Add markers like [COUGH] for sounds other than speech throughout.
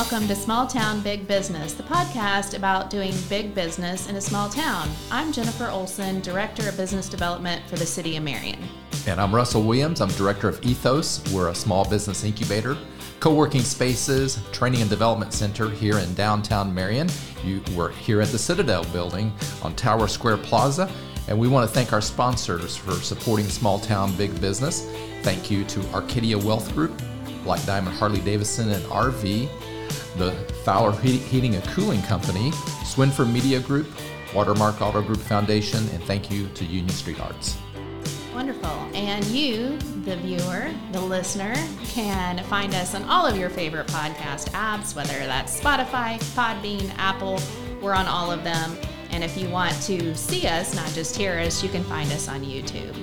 welcome to Small Town Big Business, the podcast about doing big business in a small town. I'm Jennifer Olson, Director of Business Development for the City of Marion. And I'm Russell Williams. I'm Director of Ethos. We're a small business incubator, co working spaces, training and development center here in downtown Marion. You, we're here at the Citadel building on Tower Square Plaza. And we want to thank our sponsors for supporting small town big business. Thank you to Arcadia Wealth Group, Black Diamond Harley Davidson and RV, the Fowler Heating and Cooling Company, Swinford Media Group, Watermark Auto Group Foundation, and thank you to Union Street Arts. Wonderful. And you, the viewer, the listener, can find us on all of your favorite podcast apps, whether that's Spotify, Podbean, Apple. We're on all of them. And if you want to see us, not just hear us, you can find us on YouTube.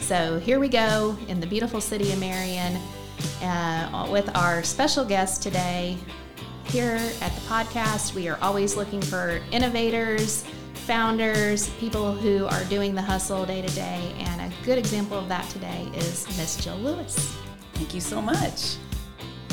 So here we go in the beautiful city of Marion uh, with our special guest today. Here at the podcast, we are always looking for innovators, founders, people who are doing the hustle day to day. And a good example of that today is Miss Jill Lewis. Thank you so much.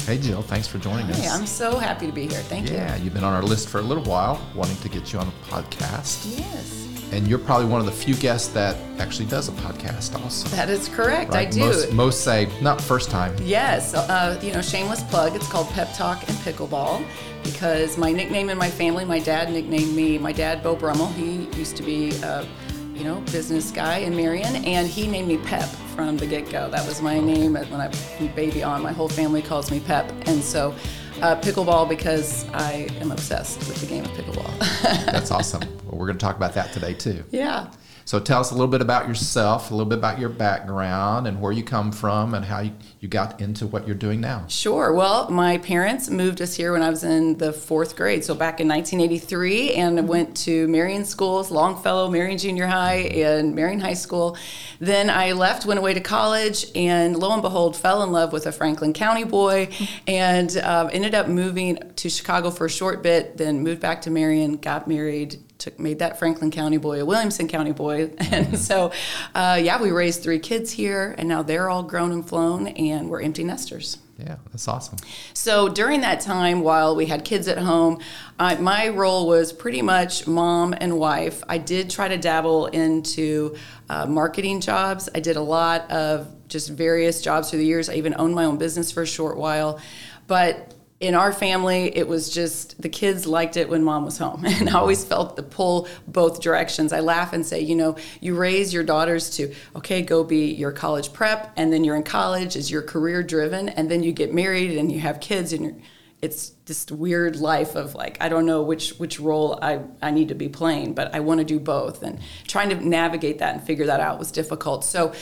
Hey, Jill, thanks for joining Hi, us. I'm so happy to be here. Thank yeah, you. Yeah, you've been on our list for a little while, wanting to get you on a podcast. Yes. And you're probably one of the few guests that actually does a podcast also. That is correct. Right? I do. Most, most say, not first time. Yes. Uh, you know, shameless plug. It's called Pep Talk and Pickleball because my nickname in my family, my dad nicknamed me, my dad, Bo Brummel, he used to be a, you know, business guy in Marion, and he named me Pep from the get-go. That was my name when I baby on. My whole family calls me Pep. And so uh, pickleball because I am obsessed with the game of pickleball. [LAUGHS] That's awesome. We're going to talk about that today too. Yeah. So tell us a little bit about yourself, a little bit about your background and where you come from and how you, you got into what you're doing now. Sure. Well, my parents moved us here when I was in the fourth grade, so back in 1983, and I went to Marion schools, Longfellow, Marion Junior High, and Marion High School. Then I left, went away to college, and lo and behold, fell in love with a Franklin County boy, and um, ended up moving to Chicago for a short bit. Then moved back to Marion, got married, took made that Franklin County boy a Williamson County boy, [LAUGHS] and so uh, yeah, we raised three kids here, and now they're all grown and flown, and we're empty nesters. Yeah, that's awesome. So during that time, while we had kids at home, uh, my role was pretty much mom and wife. I did try to dabble into uh, marketing jobs. I did a lot of just various jobs through the years. I even owned my own business for a short while, but in our family, it was just the kids liked it when mom was home. [LAUGHS] And I always felt the pull both directions. I laugh and say, you know, you raise your daughters to, okay, go be your college prep, and then you're in college, is your career driven, and then you get married and you have kids, and you're, it's this weird life of like, I don't know which, which role I, I need to be playing, but I want to do both. And trying to navigate that and figure that out was difficult. So,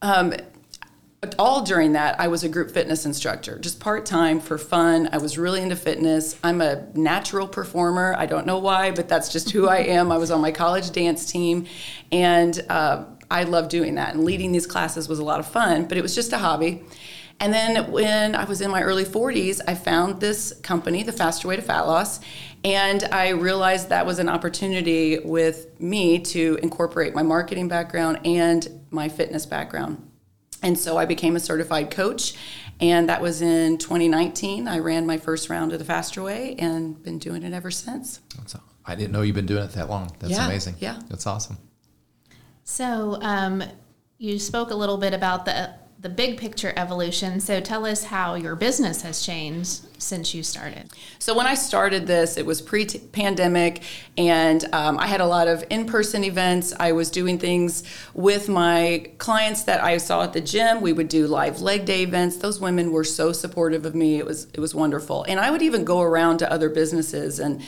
um, all during that, I was a group fitness instructor, just part time for fun. I was really into fitness. I'm a natural performer. I don't know why, but that's just who I am. I was on my college dance team, and uh, I love doing that. And leading these classes was a lot of fun, but it was just a hobby. And then when I was in my early 40s, I found this company, The Faster Way to Fat Loss, and I realized that was an opportunity with me to incorporate my marketing background and my fitness background. And so I became a certified coach, and that was in 2019. I ran my first round of the Faster Way and been doing it ever since. That's, I didn't know you've been doing it that long. That's yeah, amazing. Yeah. That's awesome. So, um, you spoke a little bit about the the big picture evolution. So tell us how your business has changed since you started. So when I started this, it was pre-pandemic, and um, I had a lot of in-person events. I was doing things with my clients that I saw at the gym. We would do live leg day events. Those women were so supportive of me. It was it was wonderful, and I would even go around to other businesses and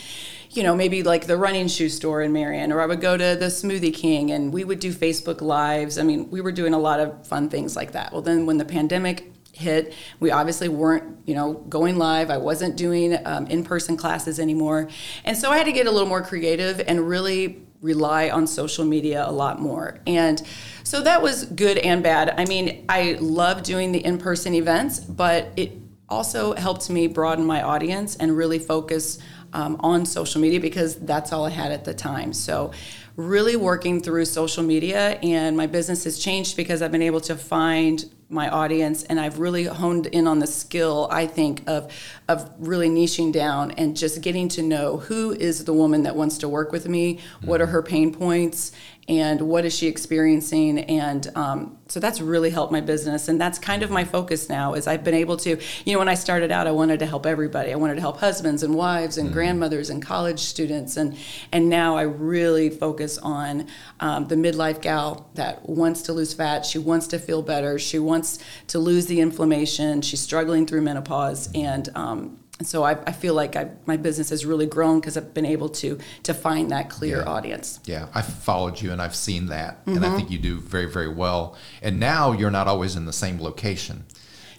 you know, maybe like the running shoe store in Marion, or I would go to the Smoothie King and we would do Facebook Lives. I mean, we were doing a lot of fun things like that. Well, then when the pandemic hit, we obviously weren't, you know, going live. I wasn't doing um, in person classes anymore. And so I had to get a little more creative and really rely on social media a lot more. And so that was good and bad. I mean, I love doing the in person events, but it also helped me broaden my audience and really focus um, on social media because that's all I had at the time. So really working through social media, and my business has changed because I've been able to find my audience and I've really honed in on the skill I think of of really niching down and just getting to know who is the woman that wants to work with me what are her pain points and what is she experiencing and um, so that's really helped my business and that's kind of my focus now is i've been able to you know when i started out i wanted to help everybody i wanted to help husbands and wives and mm-hmm. grandmothers and college students and and now i really focus on um, the midlife gal that wants to lose fat she wants to feel better she wants to lose the inflammation she's struggling through menopause and um, and so I, I feel like I, my business has really grown because I've been able to to find that clear yeah. audience. Yeah, I've followed you and I've seen that, mm-hmm. and I mm-hmm. think you do very very well. And now you're not always in the same location.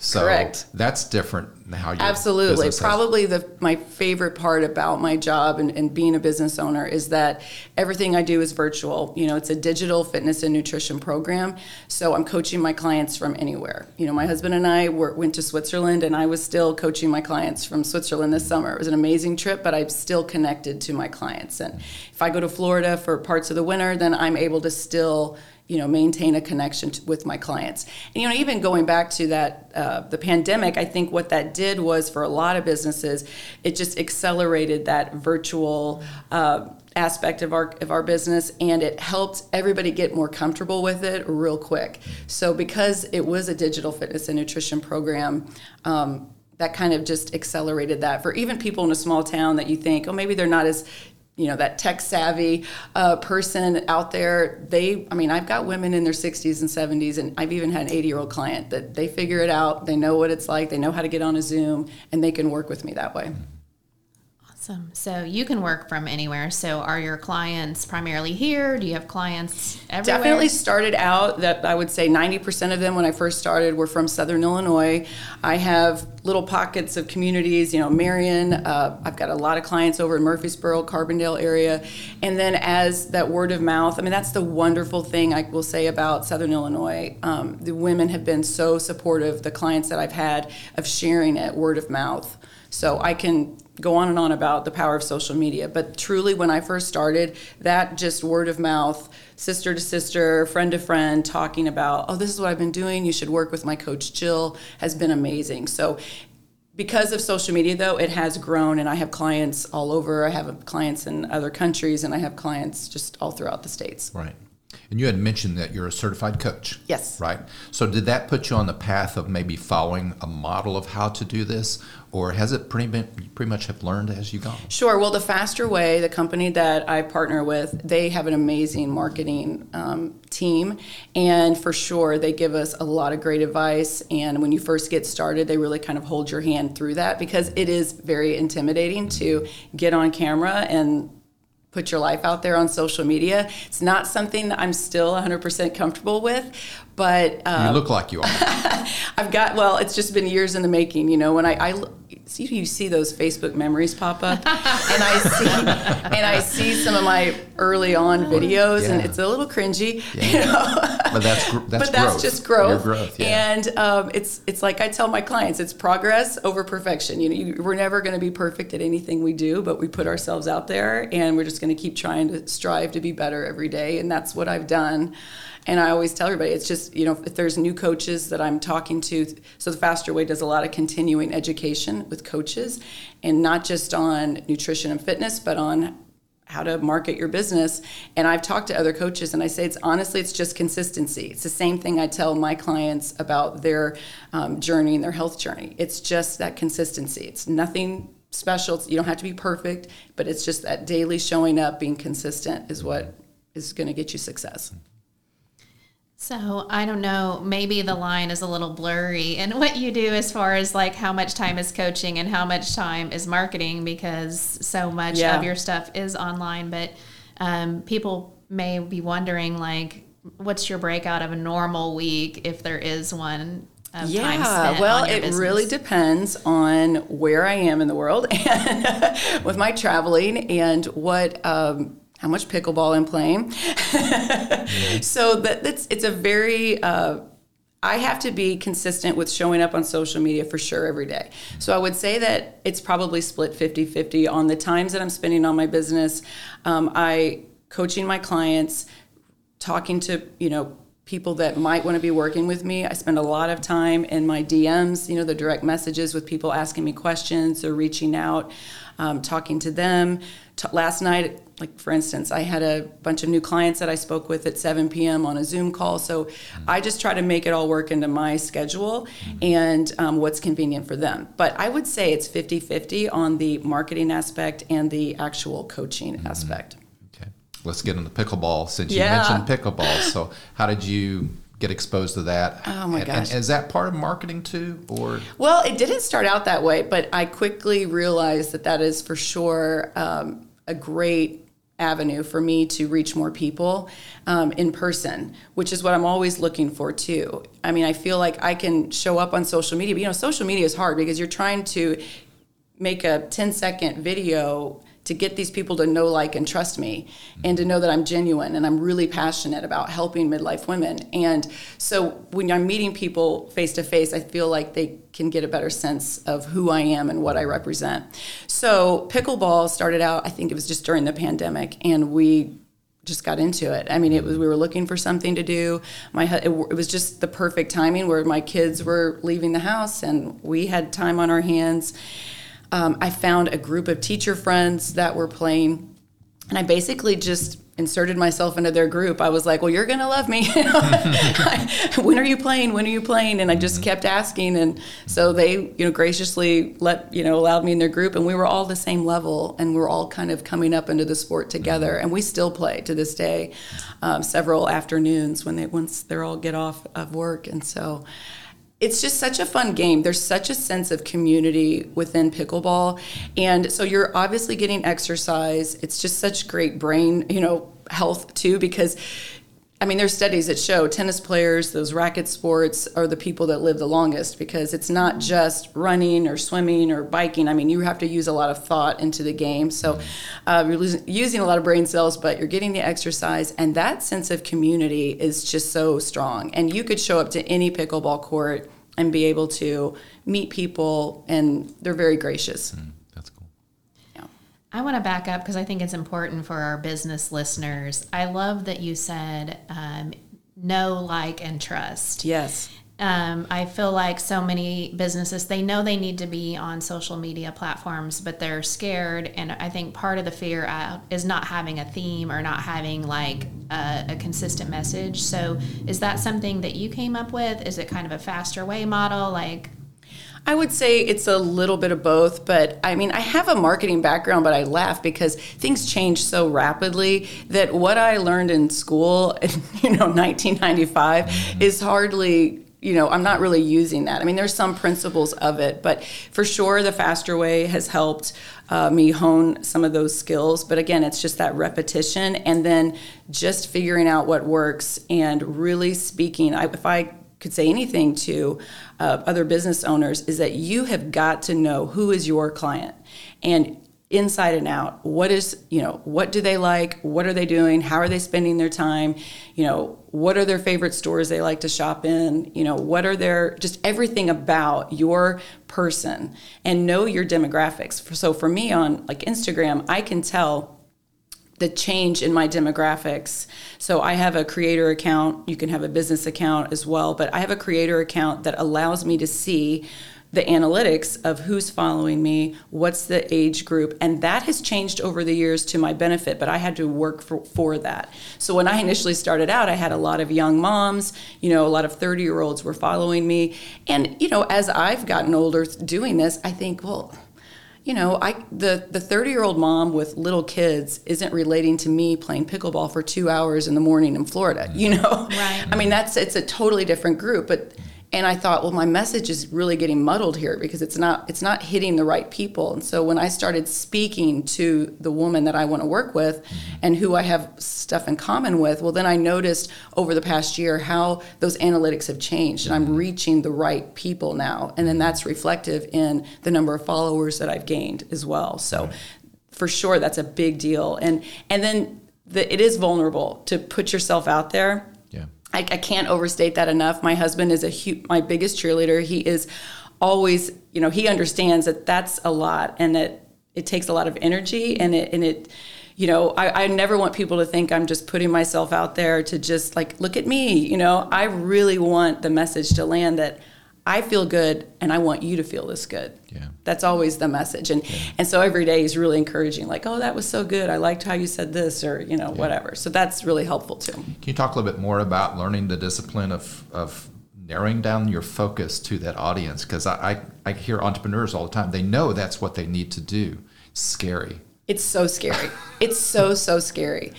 So Correct. that's different how you absolutely probably the my favorite part about my job and, and, being a business owner is that everything I do is virtual. You know, it's a digital fitness and nutrition program. So I'm coaching my clients from anywhere. You know, my husband and I were, went to Switzerland, and I was still coaching my clients from Switzerland this summer. It was an amazing trip, but I'm still connected to my clients. And if I go to Florida for parts of the winter, then I'm able to still you know maintain a connection to, with my clients. And you know even going back to that uh, the pandemic i think what that did was for a lot of businesses it just accelerated that virtual uh, aspect of our of our business and it helped everybody get more comfortable with it real quick. So because it was a digital fitness and nutrition program um, that kind of just accelerated that. For even people in a small town that you think oh maybe they're not as you know that tech savvy uh, person out there they i mean i've got women in their 60s and 70s and i've even had an 80 year old client that they figure it out they know what it's like they know how to get on a zoom and they can work with me that way Awesome. So you can work from anywhere. So are your clients primarily here? Do you have clients everywhere? Definitely started out that I would say 90% of them when I first started were from Southern Illinois. I have little pockets of communities, you know, Marion. Uh, I've got a lot of clients over in Murphysboro, Carbondale area. And then as that word of mouth, I mean, that's the wonderful thing I will say about Southern Illinois. Um, the women have been so supportive, the clients that I've had, of sharing it word of mouth. So I can go on and on about the power of social media. But truly, when I first started, that just word of mouth, sister to sister, friend to friend, talking about, oh, this is what I've been doing. You should work with my coach, Jill, has been amazing. So, because of social media, though, it has grown, and I have clients all over. I have clients in other countries, and I have clients just all throughout the states. Right. And you had mentioned that you're a certified coach. Yes. Right. So did that put you on the path of maybe following a model of how to do this, or has it pretty been, pretty much have learned as you go? Sure. Well, the Faster Way, the company that I partner with, they have an amazing marketing um, team, and for sure they give us a lot of great advice. And when you first get started, they really kind of hold your hand through that because it is very intimidating to get on camera and put your life out there on social media. It's not something that I'm still 100% comfortable with, but um, you look like you are. [LAUGHS] I've got well, it's just been years in the making. You know, when I, I see you see those Facebook memories pop up, and I see and I see some of my early on [LAUGHS] videos, yeah. and it's a little cringy. Yeah. [LAUGHS] You know, but that's that's but that's growth. just growth. Your growth, yeah. And um, it's it's like I tell my clients, it's progress over perfection. You know, you, we're never going to be perfect at anything we do, but we put ourselves out there, and we're just going to keep trying to strive to be better every day, and that's what I've done. And I always tell everybody, it's just, you know, if there's new coaches that I'm talking to, so the Faster Way does a lot of continuing education with coaches, and not just on nutrition and fitness, but on how to market your business. And I've talked to other coaches, and I say it's honestly, it's just consistency. It's the same thing I tell my clients about their um, journey and their health journey. It's just that consistency. It's nothing special. You don't have to be perfect, but it's just that daily showing up, being consistent is what is going to get you success. So I don't know, maybe the line is a little blurry in what you do as far as like how much time is coaching and how much time is marketing because so much yeah. of your stuff is online. But um, people may be wondering like, what's your breakout of a normal week if there is one? yeah, well, it business? really depends on where I am in the world [LAUGHS] and with my traveling and what um, how much pickleball I'm playing. [LAUGHS] so that, that's it's a very uh, I have to be consistent with showing up on social media for sure every day. So I would say that it's probably split 50 50 on the times that I'm spending on my business. Um, I coaching my clients, talking to, you know, people that might want to be working with me. I spend a lot of time in my DMs, you know, the direct messages with people asking me questions or reaching out, um, talking to them. T- last night, like for instance, I had a bunch of new clients that I spoke with at 7 p.m. on a Zoom call. So I just try to make it all work into my schedule and um, what's convenient for them. But I would say it's 50 50 on the marketing aspect and the actual coaching Mm-hmm. aspect. Okay. Let's get into pickleball since you mentioned pickleball. So, how did you get exposed to that? Oh, my And- gosh. And is that part of marketing too, or Well, it didn't start out that way, but I quickly realized that that is for sure um, a great avenue for me to reach more people um, in person, which is what I'm always looking for too. I mean, I feel like I can show up on social media, but you know, social media is hard because you're trying to make a 10 second video to get these people to know, like, and trust me, and to know that I'm genuine and I'm really passionate about helping midlife women. And so when I'm meeting people face to face, I feel like they can get a better sense of who I am and what I represent. So pickleball started out, I think it was just during the pandemic, and we just got into it. I mean, it was we were looking for something to do. My it, it was just the perfect timing where my kids were leaving the house and we had time on our hands. Um, I found a group of teacher friends that were playing, and I basically just inserted myself into their group. I was like, "Well, you're gonna love me. [LAUGHS] when are you playing? When are you playing?" And I just kept asking, and so they, you know, graciously let you know allowed me in their group, and we were all the same level, and we are all kind of coming up into the sport together, and we still play to this day, um, several afternoons when they once they're all get off of work, and so it's just such a fun game. There's such a sense of community within pickleball. And so you're obviously getting exercise. It's just such great brain, you know, health too because I mean, there's studies that show tennis players, those racket sports, are the people that live the longest because it's not just running or swimming or biking. I mean, you have to use a lot of thought into the game. So uh, you're losing, using a lot of brain cells, but you're getting the exercise. And that sense of community is just so strong. And you could show up to any pickleball court and be able to meet people, and they're very gracious. cool. I want to back up because I think it's important for our business listeners. I love that you said um, know, like, and trust. Yes. Um, I feel like so many businesses they know they need to be on social media platforms, but they're scared. And I think part of the fear out is not having a theme or not having like a, a consistent message. So, is that something that you came up with? Is it kind of a faster way model? Like, I would say it's a little bit of both, but I mean, I have a marketing background, but I laugh because things change so rapidly that what I learned in school in, [LAUGHS] you know, 1995 is hardly you know, I'm not really using that. I mean, there's some principles of it, but for sure, the faster way has helped uh, me hone some of those skills. But again, it's just that repetition and then just figuring out what works and really speaking. I, if I could say anything to uh, other business owners, is that you have got to know who is your client. And inside and out what is you know what do they like? What are they doing? How are they spending their time? You know what are their favorite stores they like to shop in? You know what are their just everything about your person and know your demographics. So for me on like instagram i can tell the change in my demographics. So I have a creator account, you can have a business account as well, but I have a creator account that allows me to see the analytics of who's following me, what's the age group, and that has changed over the years to my benefit, but I had to work for, for that. So when I initially started out, I had a lot of young moms, you know, a lot of 30 year olds were following me. And, you know, as I've gotten older doing this, I think, well, you know, I the the 30 year old mom with little kids isn't relating to me playing pickleball for two hours in the morning in Florida. You mm-hmm. know, Right. I mean, that's it's a totally different group. But and I thought, well, my message is really getting muddled here because it's not it's not hitting the right people. And so when I started speaking to the woman that I want to work with mm-hmm. and who I have stuff in common with, well, then I noticed over the past year how those analytics have changed and I'm mm-hmm. reaching the right people now. And then that's reflective in the number of followers that I've gained as well. So for sure, that's a big deal. And and then the, it is vulnerable to put yourself out there. I, I can't overstate that enough. My husband is a hu- my biggest cheerleader. He is always, you know, he understands that that's a lot and that it takes a lot of energy and it and it you know, I, I never want people to think I'm just putting myself out there to just like, look at me. You know, I really want the message to land that I feel good and I want you to feel this good. Yeah. That's always the message. And yeah. and so every day is really encouraging, like, oh, that was so good. I liked how you said this or, you know, yeah. whatever. So that's really helpful too. Can you talk a little bit more about learning the discipline of, of narrowing down your focus to that audience? Because I, I, I hear entrepreneurs all the time. They know that's what they need to do. Scary. It's so scary. it's so, so scary.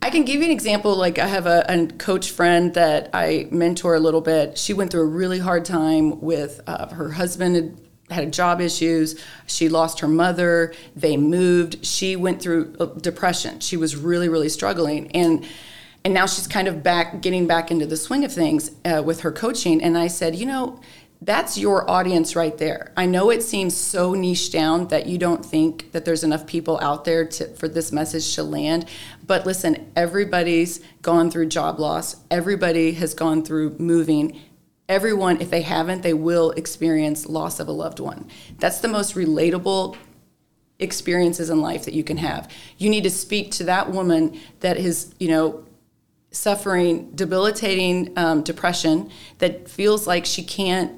I can give you an example. Like I have a, a, coach friend that I mentor a little bit. She went through a really hard time with uh, her husband had had job issues. She lost her mother. They moved. She went through uh, depression. She was really, really struggling, and and now she's kind of back, getting back into the swing of things uh, with her coaching. And I said, you know, that's your audience right there. I know it seems so niche down that you don't think that there's enough people out there to, for this message to land. But listen, everybody's gone through job loss, everybody has gone through moving. Everyone, if they haven't, they will experience loss of a loved one. That's the most relatable experiences in life that you can have. You need to speak to that woman that is, you know, suffering debilitating um, depression that feels like she can't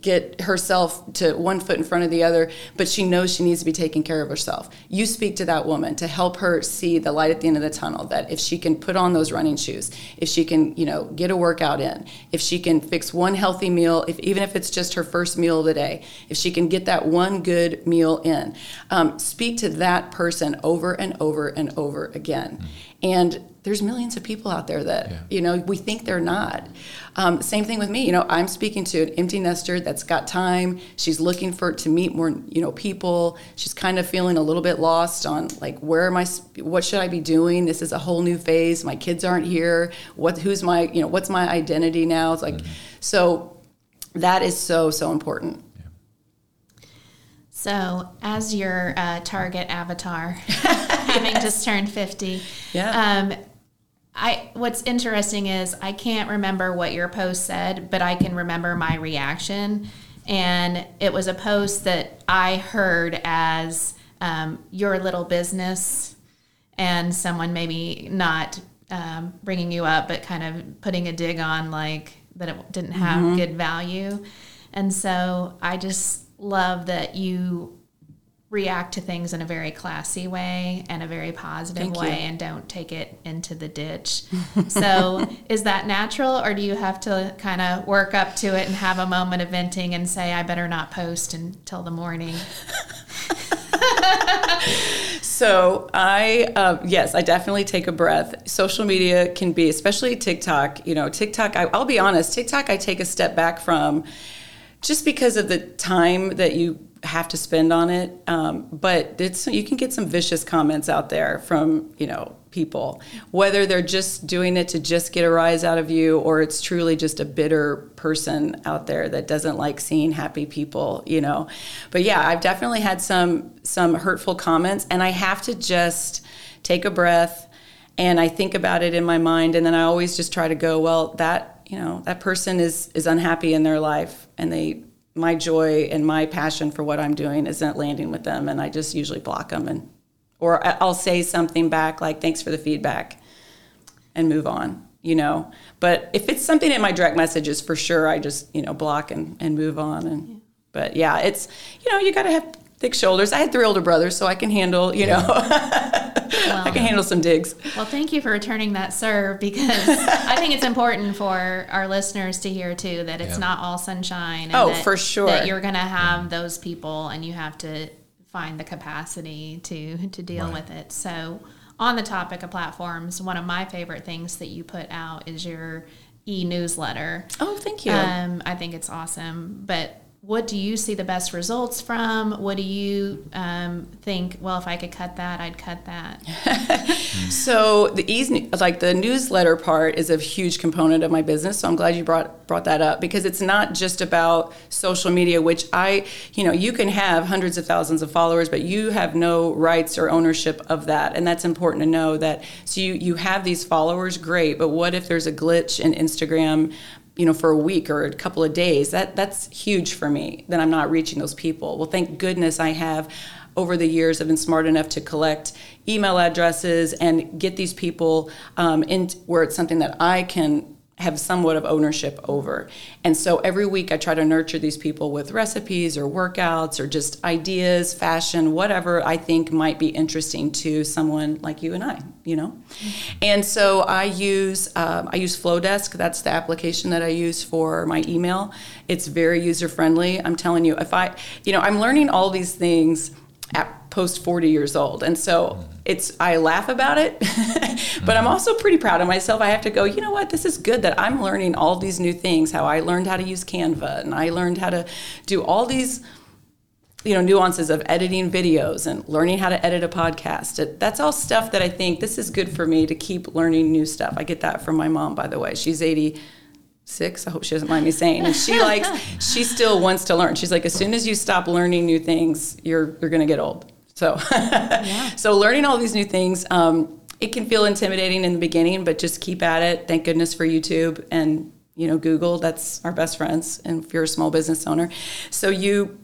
get herself to one foot in front of the other, but she knows she needs to be taking care of herself. You speak to that woman to help her see the light at the end of the tunnel that if she can put on those running shoes, if she can, you know, get a workout in, if she can fix one healthy meal, if even if it's just her first meal of the day, if she can get that one good meal in, um, speak to that person over and over and over again. Mm-hmm. And there's millions of people out there that yeah. you know we think they're not. Um, same thing with me. You know i'm speaking to an empty nester that's got time. She's looking for to meet more you know people. She's kind of feeling a little bit lost on like where am i what should i be doing? This is a whole new phase. My kids aren't here. What who's my you know what's my identity now? It's like mm-hmm. so that is so so important. So, as your uh, target avatar, [LAUGHS] [LAUGHS] having just turned 50, yeah. Um, I what's interesting is I can't remember what your post said, but I can remember my reaction, and it was a post that I heard as um, your little business, and someone maybe not um, bringing you up, but kind of putting a dig on like that it didn't have mm-hmm. good value, and so I just love that you react to things in a very classy way and a very positive Thank way you. and don't take it into the ditch. [LAUGHS] so, is that natural or do you have to kind of work up to it and have a moment of venting and say, I better not post until the morning? [LAUGHS] so I, uh, yes, I definitely take a breath. Social media can be, especially TikTok. You know, TikTok. I, I'll be honest. TikTok, I take a step back from, just because of the time that you have to spend on it. Um, but it's you can get some vicious comments out there from you know people, whether they're just doing it to just get a rise out of you, or it's truly just a bitter person out there that doesn't like seeing happy people. You know, but yeah, I've definitely had some some hurtful comments, and I have to just take a breath. And I think about it in my mind, and then I always just try to go, well, that you know, that person is is unhappy in their life, and they my joy and my passion for what I'm doing isn't landing with them, and I just usually block them, and or I'll say something back like "Thanks for the feedback," and move on. You know, but if it's something in my direct messages, for sure, I just you know block and, and move on. And yeah. but yeah, it's you know you got to have thick shoulders. I had three older brothers, so I can handle, you know, [LAUGHS] well, I can handle some digs. Well, thank you for returning that serve because I think it's important for our listeners to hear too that it's yeah. not all sunshine. oh, that, for sure. That you're going to have those people, and you have to find the capacity to to deal right. with it. So, on the topic of platforms, one of my favorite things that you put out is your e-newsletter. Oh, thank you. Um, I think it's awesome, but what do you see the best results from? What do you um, think? Well, if I could cut that, I'd cut that. [LAUGHS] so the easy, like the newsletter part, is a huge component of my business. So I'm glad you brought brought that up because it's not just about social media, which I, you know, you can have hundreds of thousands of followers, but you have no rights or ownership of that, and that's important to know. That so you you have these followers, great, but what if there's a glitch in Instagram? You know for a week or a couple of days that that's huge for me that i'm not reaching those people. Well thank goodness i have over the years i've been smart enough to collect email addresses and get these people um, in where it's something that I can have somewhat of ownership over. And so every week I try to nurture these people with recipes or workouts or just ideas, fashion, whatever I think might be interesting to someone like you and I, you know. And so I use um, I use Flodesk. That's the application that I use for my email. It's very user friendly. I'm telling you, if I, you know, I'm learning all these things at post 40 years old. And so it's I laugh about it, [LAUGHS] but I'm mm-hmm. also pretty proud of myself. I have to go, you know what? This is good that I'm learning all these new things, how I learned how to use Canva and I learned how to do all these you know nuances of editing videos and learning how to edit a podcast. It, that's all stuff that i think this is good for me to keep learning new stuff. I get that from my mom by the way. She's 86 i hope she doesn't mind me saying and she likes [LAUGHS] she still wants to learn. She's like as soon as you stop learning new things you're you're going to get old so [LAUGHS] yeah. so learning all these new things um, it can feel intimidating in the beginning but just keep at it thank goodness for youtube and you know google that's our best friends and if you're a small business owner so you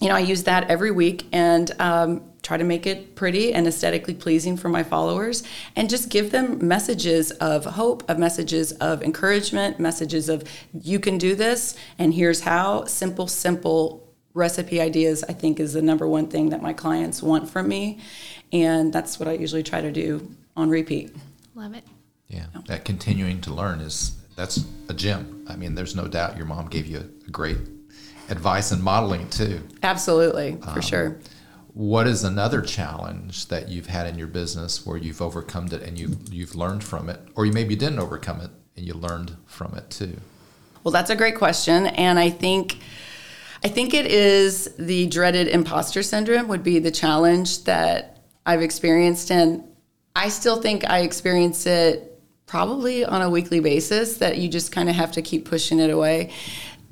you know, I use that every week and um, try to make it pretty and aesthetically pleasing for my followers and just give them messages of hope, of messages of encouragement, messages of you can do this and here's how. Simple, simple recipe ideas, I think, is the number one thing that my clients want from me. And that's what I usually try to do on repeat. Love it. Yeah, that continuing to learn is that's a gem. I mean, there's no doubt your mom gave you a great advice and modeling too. Absolutely, for um, sure. What is another challenge that you've had in your business where you've overcome it and you you've learned from it, or you maybe didn't overcome it and you learned from it too? Well, that's a great question, and I think. I think it is the dreaded imposter syndrome would be the challenge that I've experienced and I still think I experience it probably on a weekly basis that you just kind of have to keep pushing it away.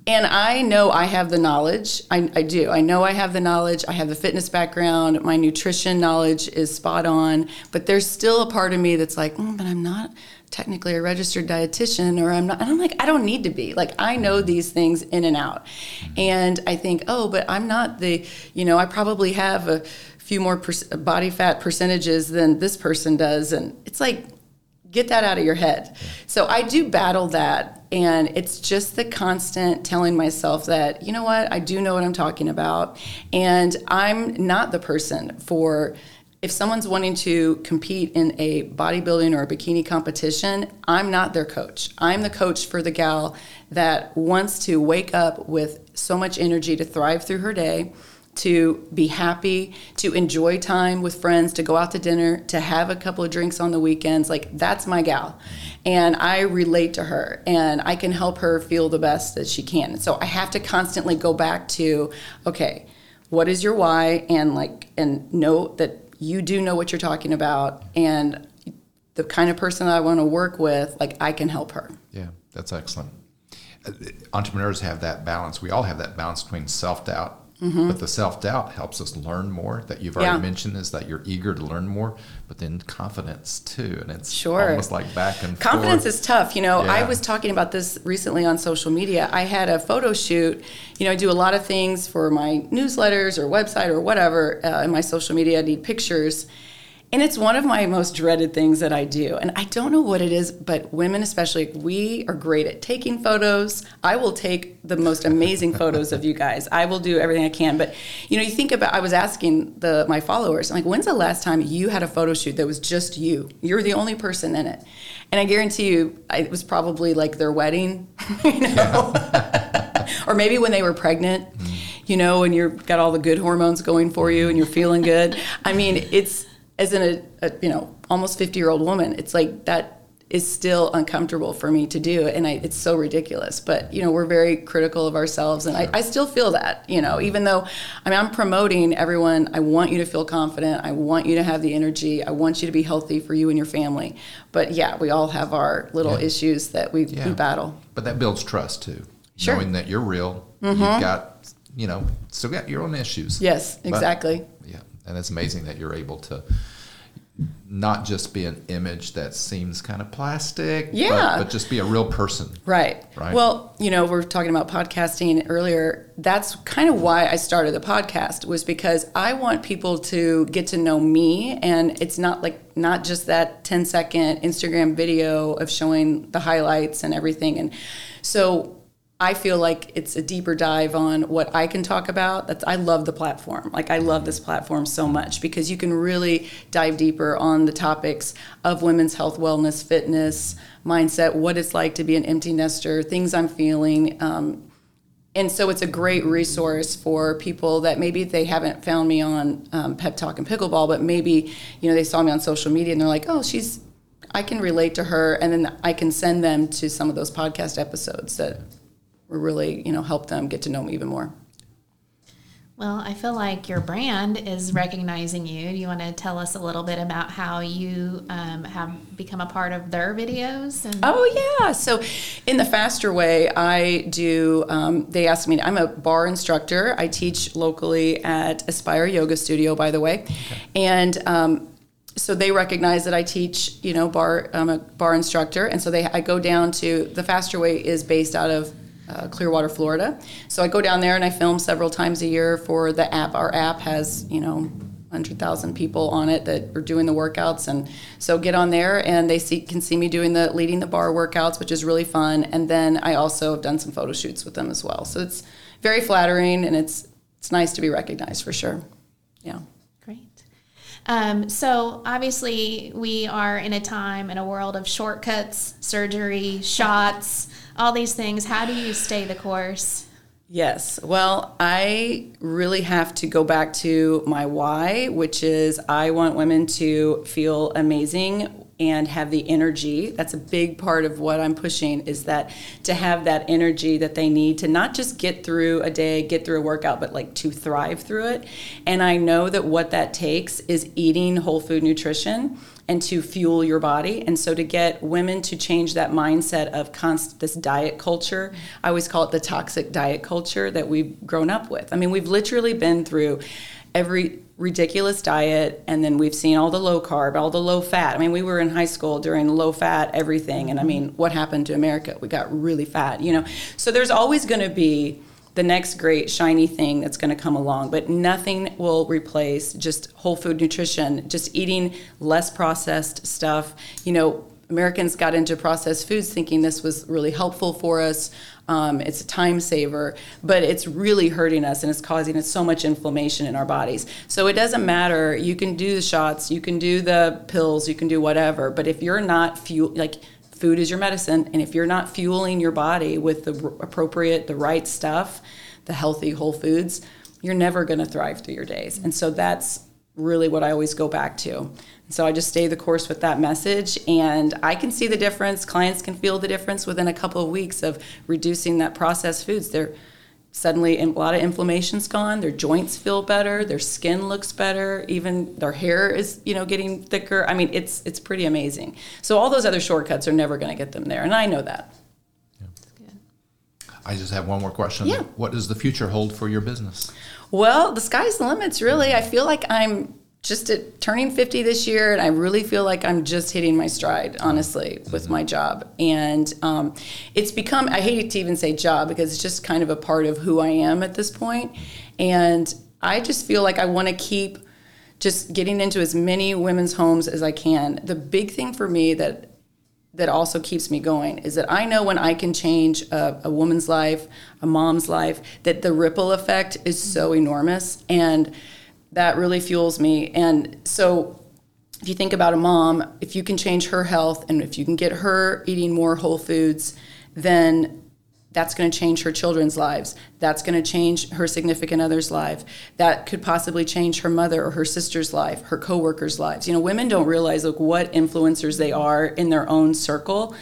And I know I have the knowledge. I, I, do. I know I have the knowledge. I have the fitness background. My nutrition knowledge is spot on. But there's still a part of me that's like, mm, but I'm not technically a registered dietitian, or I'm not. And I'm like, I don't need to be. Like, I know mm-hmm. these things in and out. Mm-hmm. And I think, oh, but I'm not the, you know, I probably have a few more per- body fat percentages than this person does. And it's like, get that out of your head. So I do battle that. And it's just the constant telling myself that, you know what, I do know what I'm talking about. And I'm not the person for, if someone's wanting to compete in a bodybuilding or a bikini competition, I'm not their coach. I'm the coach for the gal that wants to wake up with so much energy to thrive through her day to be happy, to enjoy time with friends, to go out to dinner, to have a couple of drinks on the weekends. Like, that's my gal. And I relate to her and I can help her feel the best that she can. So I have to constantly go back to, okay, what is your why? And like, and know that you do know what you're talking about. And the kind of person that I want to work with, like, I can help her. Yeah, that's excellent. Uh, entrepreneurs have that balance. We all have that balance between self doubt Mm-hmm. But the self doubt helps us learn more. That you've already yeah. mentioned is that you're eager to learn more, but then confidence too, and it's sure. almost like back and confidence forth. is tough. You know, yeah. I was talking about this recently on social media. I had a photo shoot. You know, I do a lot of things for my newsletters or website or whatever uh, in my social media. I need pictures and it's one of my most dreaded things that I do. And I don't know what it is, but women, especially, we are great at taking photos. I will take the most amazing photos of you guys. I will do everything I can. But, you know, you think about, I was asking the my followers, I'm like, when's the last time you had a photo shoot that was just you? You're the only person in it. And I guarantee you, it was probably like their wedding, [LAUGHS] you know? [LAUGHS] or maybe when they were pregnant. Mm. You know, and you've got all the good hormones going for you and you're feeling good. I mean, it's as in a, a you know almost 50 year old woman it's like that is still uncomfortable for me to do and I, it's so ridiculous but you know we're very critical of ourselves and I, I, still feel that you know even though i mean i'm promoting everyone i want you to feel confident i want you to have the energy i want you to be healthy for you and your family but yeah we all have our little yeah. issues that we, yeah. we battle but that builds trust too sure. knowing that you're real mm-hmm. you've got you know still got your own issues yes exactly and it's amazing that you're able to not just be an image that seems kind of plastic, Yeah. but, but just be a real person. Right. Right. Well, you know, we are talking about podcasting earlier. That's kind of why I started the podcast was because I want people to get to know me and it's not like not just that 10 second Instagram video of showing the highlights and everything and so I feel like it's a deeper dive on what I can talk about. That's I love the platform. Like I love this platform so much because you can really dive deeper on the topics of women's health, wellness, fitness, mindset, what it's like to be an empty nester, things I'm feeling. Um, and so it's a great resource for people that maybe they haven't found me on um, Pep Talk and Pickleball, but maybe you know they saw me on social media and they're like, oh, she's. I can relate to her, and then I can send them to some of those podcast episodes that will really you know help them get to know me even more. Well, I feel like your brand is recognizing you. Do you want to tell us a little bit about how you um, have become a part of their videos? And- Oh yeah. So in the faster way, I do. Um, they asked me. I'm a barre instructor. I teach locally at Aspire Yoga Studio, by the way, Okay. and. Um, so they recognize that I teach, you know, barre. I'm a barre instructor, and so they I go down to the faster way is based out of uh, Clearwater, Florida. So I go down there and I film several times a year for the app. Our app has, you know, 100,000 people on it that are doing the workouts. And so get on there and they see, can see me doing the leading the barre workouts, which is really fun. And then I also have done some photo shoots with them as well. So it's very flattering and it's, it's nice to be recognized for sure. Yeah. Great. Um, so obviously, we are in a time in a world of shortcuts, surgery, shots, all these things. How do you stay the course? Yes. Well, I really have to go back to my why, which is I want women to feel amazing and have the energy. That's a big part of what I'm pushing is that to have that energy that they need to not just get through a day, get through a workout, but like to thrive through it. And I know that what that takes is eating whole food nutrition and to fuel your body. And so to get women to change that mindset of constant this diet culture, I always call it the toxic diet culture that we've grown up with. I mean, we've literally been through every ridiculous diet and then we've seen all the low carb all the low fat i mean we were in high school during low fat everything and i mm-hmm. mean what happened to america we got really fat you know so there's always going to be the next great shiny thing that's going to come along but nothing will replace just whole food nutrition just eating less processed stuff you know americans got into processed foods thinking this was really helpful for us um, it's a time saver, but it's really hurting us and it's causing us so much inflammation in our bodies. So it doesn't matter. You can do the shots, you can do the pills, you can do whatever. But if you're not fuel, like food is your medicine, and if you're not fueling your body with the appropriate, the right stuff, the healthy whole foods, you're never going to thrive through your days. And so that's really what I always go back to. So I just stay the course with that message, and I can see the difference. Clients can feel the difference within a couple of weeks of reducing that processed foods. They're suddenly a lot of inflammation's gone. Their joints feel better. Their skin looks better. Even their hair is, you know, getting thicker. I mean, it's it's pretty amazing. So all those other shortcuts are never going to get them there, and I know that. yeah. I just have one more question. Yeah. What does the future hold for your business? Well, the sky's the limits, really. I feel like I'm just at turning 50 this year, and I really feel like I'm just hitting my stride, mm-hmm. honestly, with mm-hmm. my job. And um, it's become, I hate to even say job because it's just kind of a part of who I am at this point. And I just feel like I want to keep just getting into as many women's homes as I can. The big thing for me that that also keeps me going is that I know when I can change a, a, woman's life, a mom's life, that the ripple effect is so mm-hmm. enormous. And that really fuels me. And so if you think about a mom, if you can change her health and if you can get her eating more whole foods, then that's going to change her children's lives. That's going to change her significant other's life. That could possibly change her mother or her sister's life, her coworkers' lives. You know, women don't realize like what influencers they are in their own circle,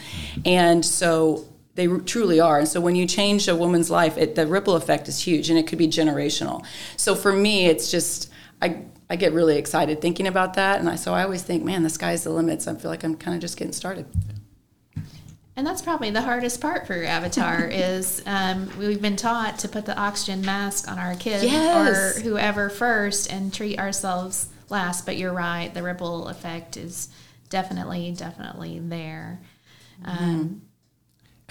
and so they truly are. And so when you change a woman's life, it, the ripple effect is huge, and it could be generational. So for me, it's just I I get really excited thinking about that, and I, so I always think, man, the sky's the limit. So I feel like I'm kind of just getting started. And that's probably the hardest part for your avatar [LAUGHS] is um, we've been taught to put the oxygen mask on our kids Yes. or whoever first and treat ourselves last, but you're right. The ripple effect is definitely, definitely there. Um,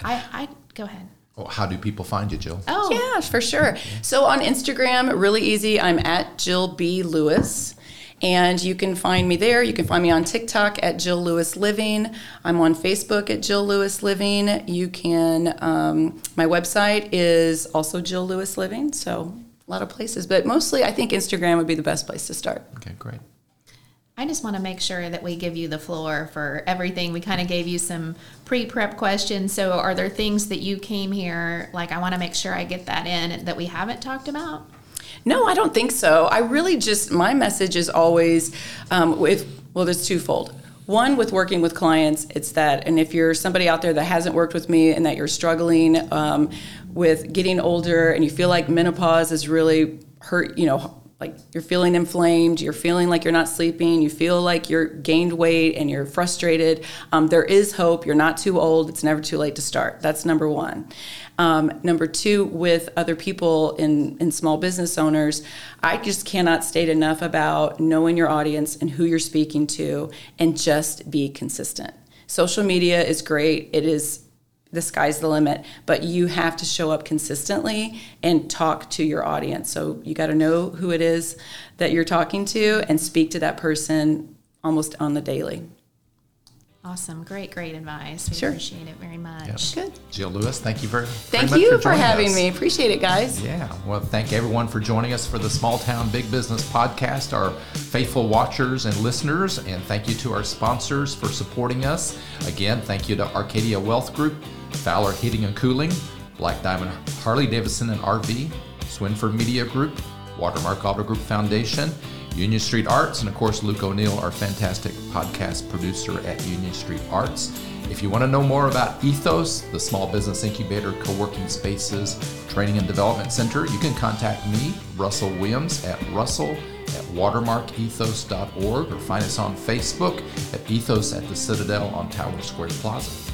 I, I go ahead. Well, how do people find you, Jill? Oh, Yeah, for sure. So on Instagram, really easy. I'm at Jill B. Lewis. And you can find me there. You can find me on TikTok at Jill Lewis Living. I'm on Facebook at Jill Lewis Living. You can, um, my website is also Jill Lewis Living. So a lot of places, but mostly I think Instagram would be the best place to start. Okay, great. I just want to make sure that we give you the floor for everything. We kind of gave you some pre prep questions. So, are there things that you came here, like, I want to make sure I get that in that we haven't talked about? No, I don't think so. I really just, my message is always um, with, well, there's twofold. One, with working with clients, it's that, and if you're somebody out there that hasn't worked with me and that you're struggling um, with getting older and you feel like menopause is really hurt, you know, like you're feeling inflamed, you're feeling like you're not sleeping, you feel like you're gained weight and you're frustrated, um, there is hope. You're not too old. It's never too late to start. That's number one. Um, number two, with other people in, in small business owners, I just cannot state enough about knowing your audience and who you're speaking to and just be consistent. Social media is great. It is the sky's the limit, but you have to show up consistently and talk to your audience. So you got to know who it is that you're talking to and speak to that person almost on the daily. Awesome. Great, great advice. We Sure. appreciate it very much. Good. Jill Lewis, thank you very, Thank very much you for, joining having us. me. Appreciate it, guys. Yeah, well, thank everyone for joining us for the Small Town Big Business Podcast, our faithful watchers and listeners, and thank you to our sponsors for supporting us. Again, thank you to Arcadia Wealth Group, Fowler Heating and Cooling, Black Diamond Harley Davidson and RV, Swinford Media Group, Watermark Auto Group Foundation, Union Street Arts, and of course, Luke O'Neill, our fantastic podcast producer at Union Street Arts. If you want to know more about Ethos, the small business incubator, co working spaces, training and development center, you can contact me, Russell Williams, at russell at watermarkethos.org or find us on Facebook at Ethos at the Citadel on Tower Square Plaza.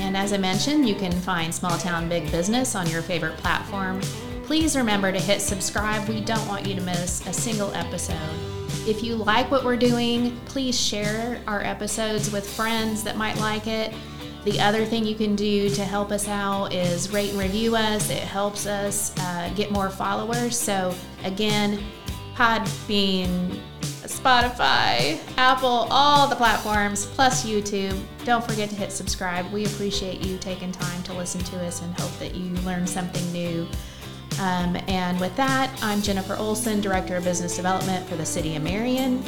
And as I mentioned, you can find Small Town Big Business on your favorite platform. Please remember to hit subscribe. We don't want you to miss a single episode. If you like what we're doing, please share our episodes with friends that might like it. The other thing you can do to help us out is rate and review us. It helps us uh, get more followers. So, again, Podbean, Spotify, Apple, all the platforms, plus YouTube. Don't forget to hit subscribe. We appreciate you taking time to listen to us and hope that you learn something new. Um, and with that, I'm Jennifer Olson, Director of Business Development for the City of Marion.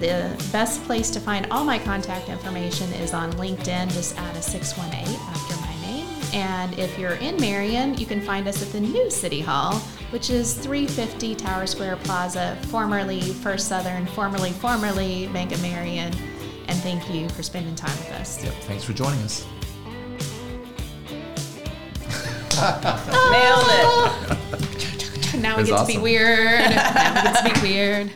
The best place to find all my contact information is on LinkedIn. Just add a 618 after my name. And if you're in Marion, you can find us at the new City Hall, which is 350 Tower Square Plaza, formerly First Southern, formerly, formerly Bank of Marion. And thank you for spending time with us. Yep, thanks for joining us. Nailed it. [LAUGHS] Now we It was get to be weird. now we get to be weird.